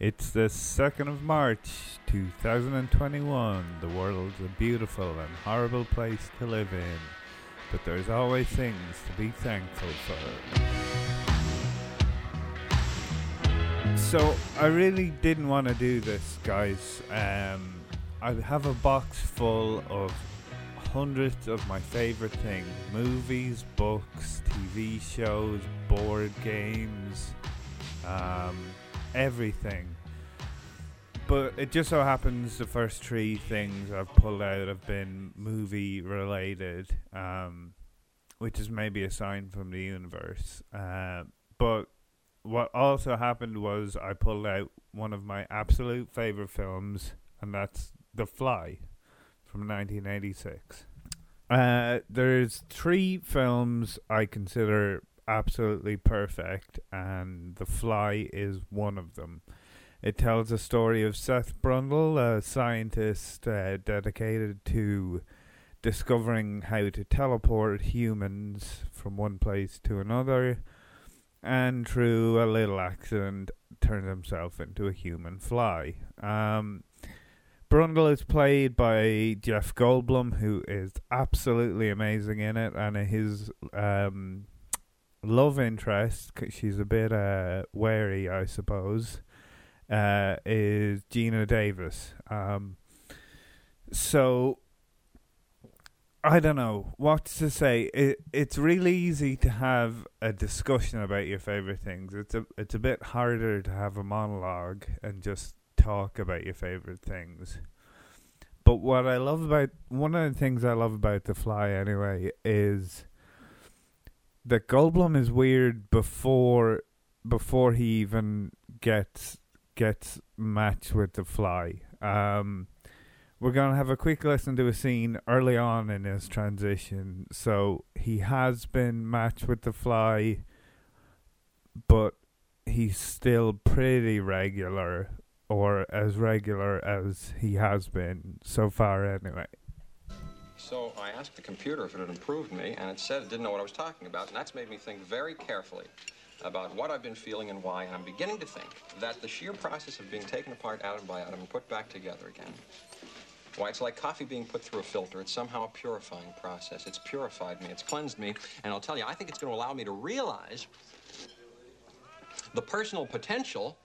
It's the 2nd of March 2021. The world's a beautiful and horrible place to live in, but there's always things to be thankful for. So, I really didn't want to do this, guys. Um, I have a box full of hundreds of my favorite things movies, books, TV shows, board games, um, everything. But it just so happens the first three things I've pulled out have been movie related, um, which is maybe a sign from the universe. Uh, but what also happened was I pulled out one of my absolute favorite films, and that's The Fly from 1986. Uh, there's three films I consider absolutely perfect, and The Fly is one of them. It tells the story of Seth Brundle, a scientist uh, dedicated to discovering how to teleport humans from one place to another, and through a little accident, turns himself into a human fly. Um, Brundle is played by Jeff Goldblum, who is absolutely amazing in it, and his um, love interest, cause she's a bit uh, wary, I suppose, uh, is Geena Davis. Um, so I don't know what to say. It it's really easy to have a discussion about your favorite things. It's a it's a bit harder to have a monologue and just talk about your favorite things. But what I love about one of the things I love about The Fly anyway is that Goldblum is weird before before he even gets gets matched with The Fly. Um, we're gonna have a quick listen to a scene early on in his transition. So he has been matched with The Fly, but he's still pretty regular or as regular as he has been so far, anyway. So I asked the computer if it had improved me, and it said it didn't know what I was talking about, and that's made me think very carefully about what I've been feeling and why, and I'm beginning to think that the sheer process of being taken apart atom by atom and put back together again, why, it's like coffee being put through a filter. It's somehow a purifying process. It's purified me, it's cleansed me, and I'll tell you, I think it's going to allow me to realize the personal potential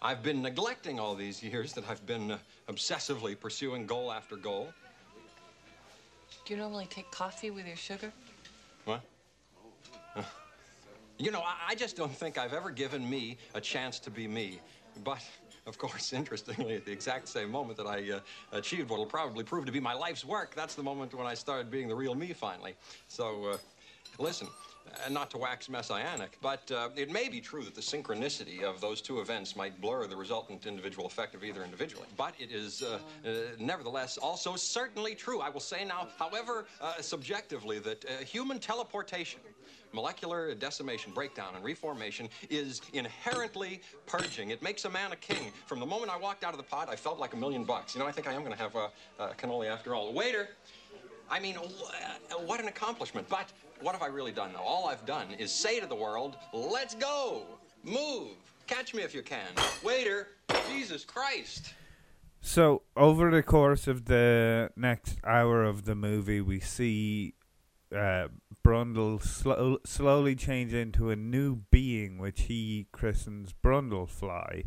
I've been neglecting all these years that I've been uh, obsessively pursuing goal after goal. Do you normally take coffee with your sugar? What? You know, I, I just don't think I've ever given me a chance to be me. But, of course, interestingly, at the exact same moment that I uh, achieved what will probably prove to be my life's work, that's the moment when I started being the real me finally. So, uh, listen, and not to wax messianic, but uh, it may be true that the synchronicity of those two events might blur the resultant individual effect of either individually. But it is uh, uh, nevertheless also certainly true, I will say now, however uh, subjectively, that uh, human teleportation, molecular decimation, breakdown, and reformation is inherently purging. It makes a man a king. From the moment I walked out of the pod, I felt like a million bucks. You know, I think I am going to have a, a cannoli after all. Waiter! I mean, what an accomplishment. But what have I really done, though? All I've done is say to the world, let's go, move, catch me if you can. Waiter, Jesus Christ. So, over the course of the next hour of the movie, we see uh, Brundle sl- slowly change into a new being, which he christens Brundlefly.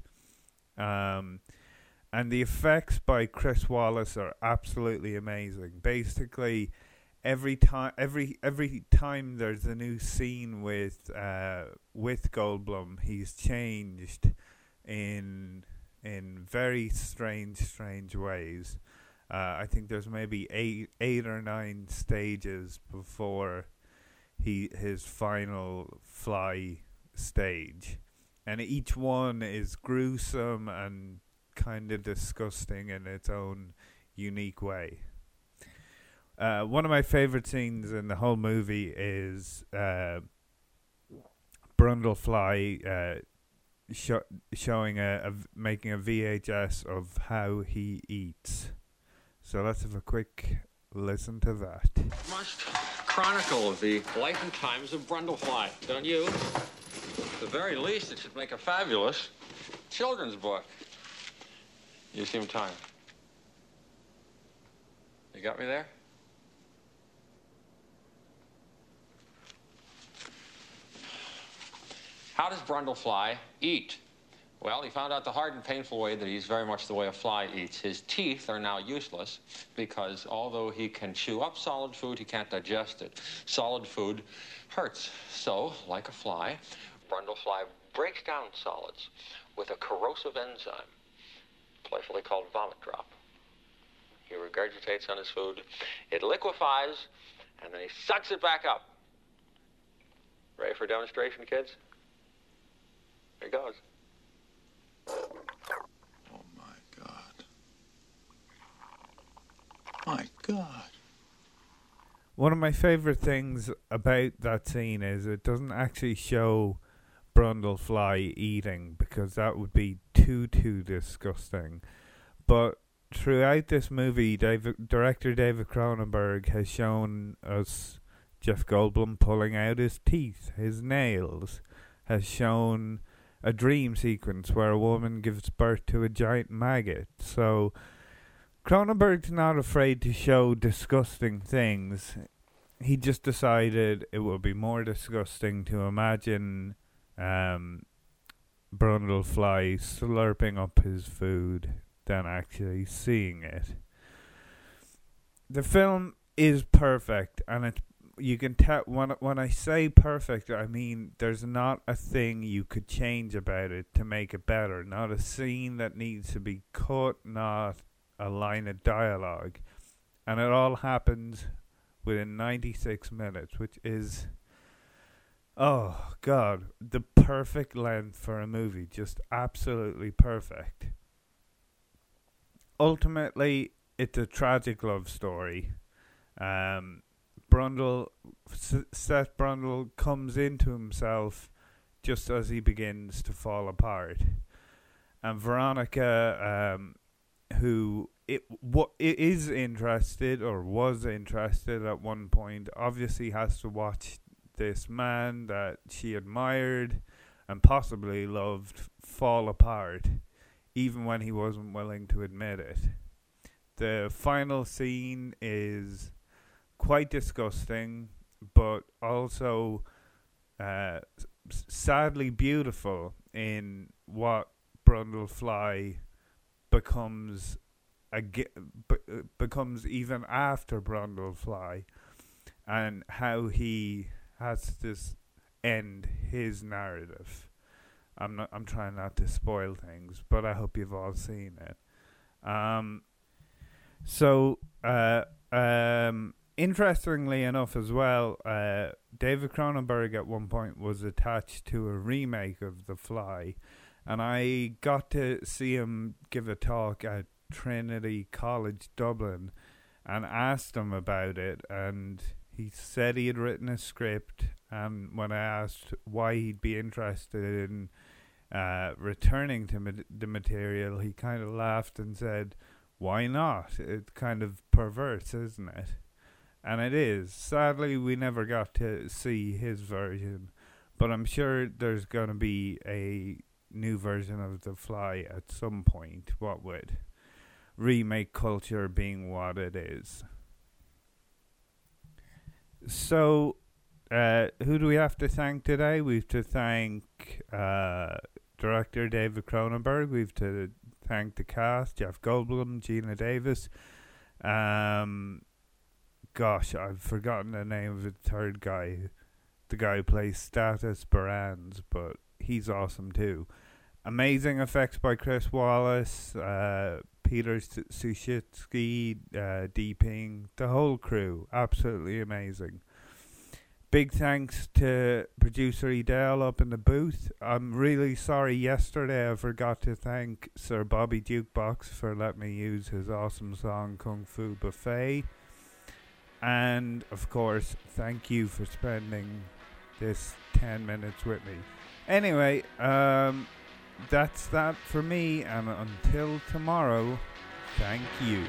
Um, and the effects by Chris Walas are absolutely amazing. Basically, every time, every every time there's a new scene with uh, with Goldblum, he's changed in in very strange, strange ways. Uh, I think there's maybe eight eight or nine stages before he his final fly stage, and each one is gruesome and kind of disgusting in its own unique way. Uh, one of my favorite scenes in the whole movie is uh, Brundlefly uh, sh- showing a, a v- making a VHS of how he eats. So let's have a quick listen to that. Must chronicle the life and times of Brundlefly, don't you? At the very least, it should make a fabulous children's book. You seem tired. You got me there? How does Brundlefly eat? Well, he found out the hard and painful way that he's very much the way a fly eats. His teeth are now useless because although he can chew up solid food, he can't digest it. Solid food hurts. So, like a fly, Brundlefly breaks down solids with a corrosive enzyme, playfully called vomit drop. He regurgitates on his food, it liquefies, and then he sucks it back up. Ready for demonstration, kids? Here goes. Oh my God. My God. One of my favorite things about that scene is it doesn't actually show Brundlefly eating because that would be too too disgusting. But throughout this movie, David, director David Cronenberg has shown us Jeff Goldblum pulling out his teeth, his nails, has shown a dream sequence where a woman gives birth to a giant maggot. So Cronenberg's not afraid to show disgusting things. He just decided it would be more disgusting to imagine um, Brundlefly slurping up his food than actually seeing it. The film is perfect, and it's you can tell when when I say perfect, I mean there's not a thing you could change about it to make it better. Not a scene that needs to be cut, not a line of dialogue, and it all happens within 96 minutes, which is oh god, the perfect length for a movie, just absolutely perfect. Ultimately, it's a tragic love story. Um, Brundle, Seth Brundle comes into himself just as he begins to fall apart, and Veronica, um, who it what it is interested or was interested at one point, obviously has to watch this man that she admired and possibly loved fall apart, even when he wasn't willing to admit it. The final scene is quite disgusting, but also uh, sadly beautiful in what Brundlefly becomes becomes even after Brundlefly, and how he has to end his narrative. I'm not. I'm trying not to spoil things, but I hope you've all seen it. Um. So, uh, um, interestingly enough, as well, uh, David Cronenberg at one point was attached to a remake of The Fly, and I got to see him give a talk at Trinity College Dublin, and asked him about it, and he said he had written a script. And when I asked why he'd be interested in uh, returning to ma- the material, he kind of laughed and said, "Why not? It's kind of perverse, isn't it?" and it is. Sadly, we never got to see his version, but I'm sure there's going to be a new version of The Fly at some point. What would remake culture being what it is? So, uh, who do we have to thank today? We have to thank uh, director David Cronenberg. We have to thank the cast: Jeff Goldblum, Geena Davis. Um, gosh, I've forgotten the name of the third guy. The guy who plays Stathis Borans, but he's awesome too. Amazing effects by Chris Walas, uh, Peter Suschitzky, uh, Deeping, the whole crew. Absolutely amazing. Big thanks to producer Edel up in the booth. I'm really sorry yesterday I forgot to thank Sir Bobby Jukebox for letting me use his awesome song Kung Fu Buffet. And of course, thank you for spending this 10 minutes with me. Anyway, um, that's that for me, and until tomorrow, thank you.